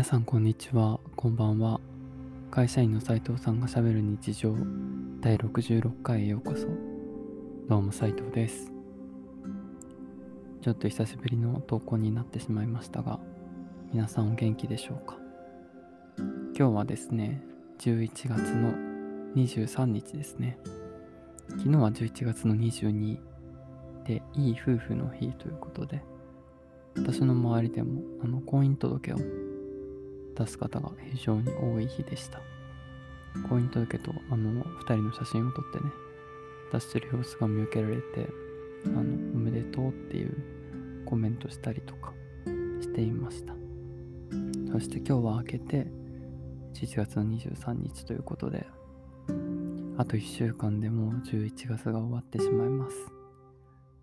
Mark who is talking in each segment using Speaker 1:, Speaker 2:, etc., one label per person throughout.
Speaker 1: 皆さんこんにちは、こんばんは。会社員の斉藤さんがしゃべる日常第66回へようこそ。どうも斉藤です。ちょっと久しぶりの投稿になってしまいましたが、皆さんお元気でしょうか？今日はですね、11月の23日ですね。昨日は11月の22で、いい夫婦の日ということで、私の周りでもあの婚姻届を出す方が非常に多い日でした。婚姻届とあの2人の写真を撮ってね、出してる様子が見受けられて、あのおめでとうっていうコメントしたりとかしていました。そして今日は明けて11月の23日ということで、あと1週間でもう11月が終わってしまいます。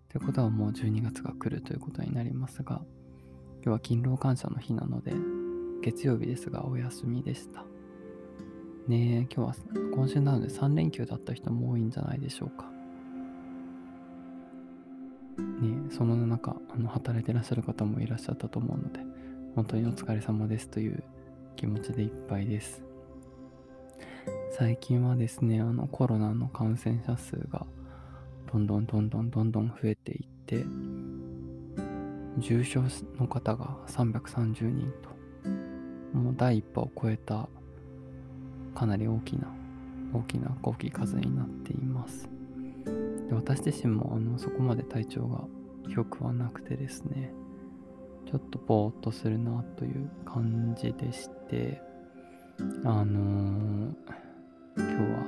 Speaker 1: ということはもう12月が来るということになりますが、今日は勤労感謝の日なので、月曜日ですがお休みでした。ねえ、今日は今週なので3連休だった人も多いんじゃないでしょうか。ねえ、その中、あの働いてらっしゃる方もいらっしゃったと思うので、本当にお疲れ様ですという気持ちでいっぱいです。最近はですね、あのコロナの感染者数がどんどんどんどんどんどん増えていって、重症の方が330人と、もう第一波を超えたかなり大きな大きな大きい数になっています。で私自身もあのそこまで体調が良くはなくてですね、ちょっとぼーっとするなという感じでして、あのー今日は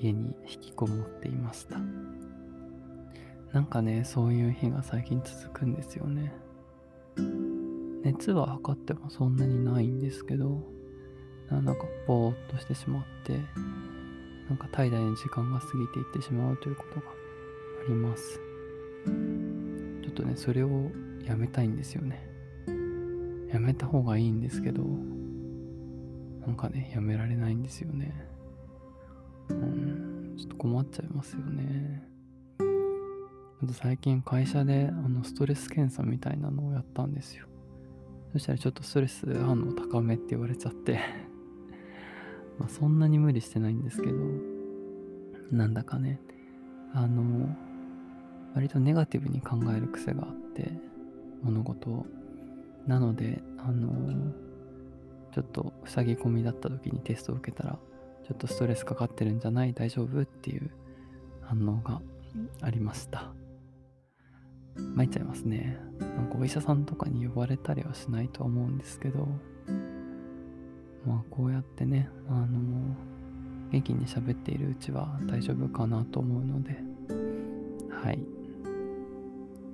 Speaker 1: 家に引きこもっていました。なんかね、そういう日が最近続くんですよね。熱は測ってもそんなにないんですけど、なんだかぼーっとしてしまって、なんか怠惰に時間が過ぎていってしまうということがあります。ちょっとね、それをやめたいんですよね。やめた方がいいんですけど、なんかね、やめられないんですよね。うん、ちょっと困っちゃいますよね。あと最近会社であのストレス検査みたいなのをやったんですよ。そしたらちょっとストレス反応高めって言われちゃって。まあそんなに無理してないんですけど、なんだかね、あの、割とネガティブに考える癖があって、物事を。なので、あの、ちょっと塞ぎ込みだった時にテストを受けたら、ちょっとストレスかかってるんじゃない？大丈夫？っていう反応がありました。参っちゃいますね。なんかお医者さんとかに呼ばれたりはしないとは思うんですけど、まあこうやってね、あの、元気に喋っているうちは大丈夫かなと思うので、はい。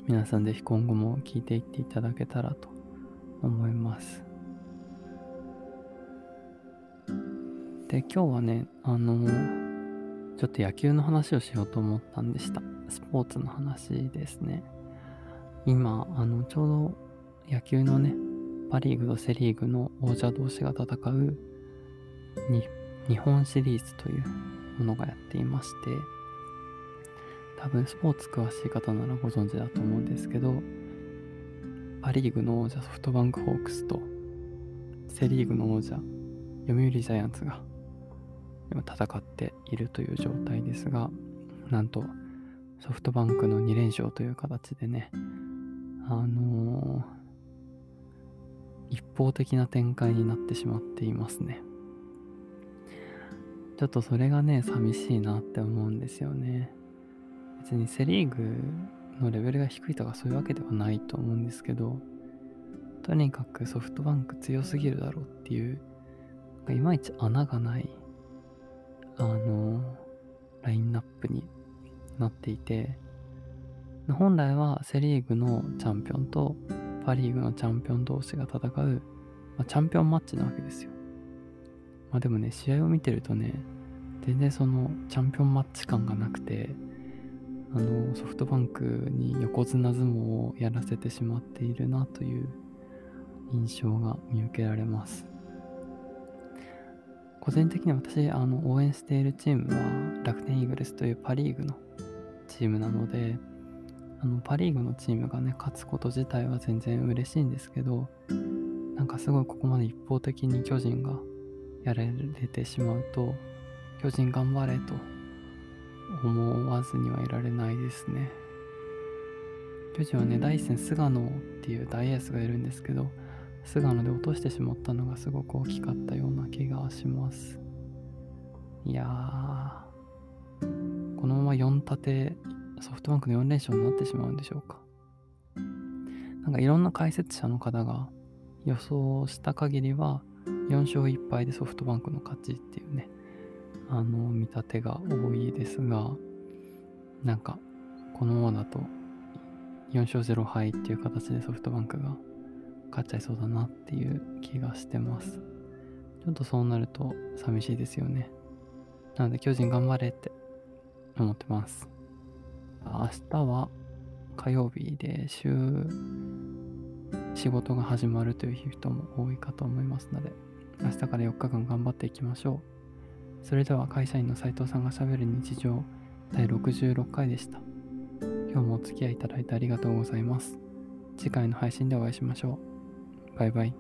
Speaker 1: 皆さんぜひ今後も聞いていっていただけたらと思います。で、今日はね、あの、ちょっと野球の話をしようと思ったんでした。スポーツの話ですね。今、あの、ちょうど野球のね、パ・リーグとセ・リーグの王者同士が戦う日本シリーズというものがやっていまして、多分スポーツ詳しい方ならご存知だと思うんですけど、パ・リーグの王者ソフトバンクホークスと、セ・リーグの王者読売ジャイアンツが今戦っているという状態ですが、なんとソフトバンクの2連勝という形でね、あのー一方的な展開になってしまっていますね。ちょっとそれがね、寂しいなって思うんですよね。別にセ・リーグのレベルが低いとかそういうわけではないと思うんですけど、とにかくソフトバンク強すぎるだろうっていう、いまいち穴がない、あの、ラインナップになっていて、本来はセ・リーグのチャンピオンとパ・リーグのチャンピオン同士が戦う、まあ、チャンピオンマッチなわけですよ。まあでもね、試合を見てるとね、全然そのチャンピオンマッチ感がなくて、あのソフトバンクに横綱相撲をやらせてしまっているなという印象が見受けられます。個人的に私あの応援しているチームは楽天イーグルスというパ・リーグのチームなのであのパ・リーグのチームがね勝つこと自体は全然嬉しいんですけどなんかすごいここまで一方的に巨人がやられてしまうと巨人頑張れと思わずにはいられないですね。巨人はね第一戦菅野っていう大エースがいるんですけど菅野で落としてしまったのがすごく大きかったような気がします。いやーこのまま4立てソフトバンクの4連勝になってしまうんでしょうか。なんかいろんな解説者の方が予想した限りは4勝1敗でソフトバンクの勝ちっていうね、あの見立てが多いですが、なんかこのままだと4勝0敗っていう形でソフトバンクが勝っちゃいそうだなっていう気がしてます。ちょっとそうなると寂しいですよね。なので巨人頑張れって思ってます。明日は火曜日で週仕事が始まるという人も多いかと思いますので明日から4日間頑張っていきましょう。それでは会社員の斉藤さんがしゃべる日常第66回でした。今日もお付き合いいただいてありがとうございます。次回の配信でお会いしましょう。バイバイ。